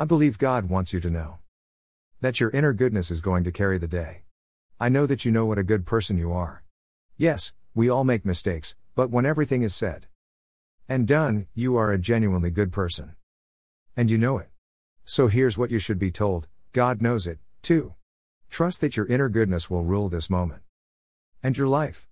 I believe God wants you to know that your inner goodness is going to carry the day. I know that you know what a good person you are. Yes, we all make mistakes, but when everything is said and done, you are a genuinely good person. And you know it. So here's what you should be told God knows it, too. Trust that your inner goodness will rule this moment and your life.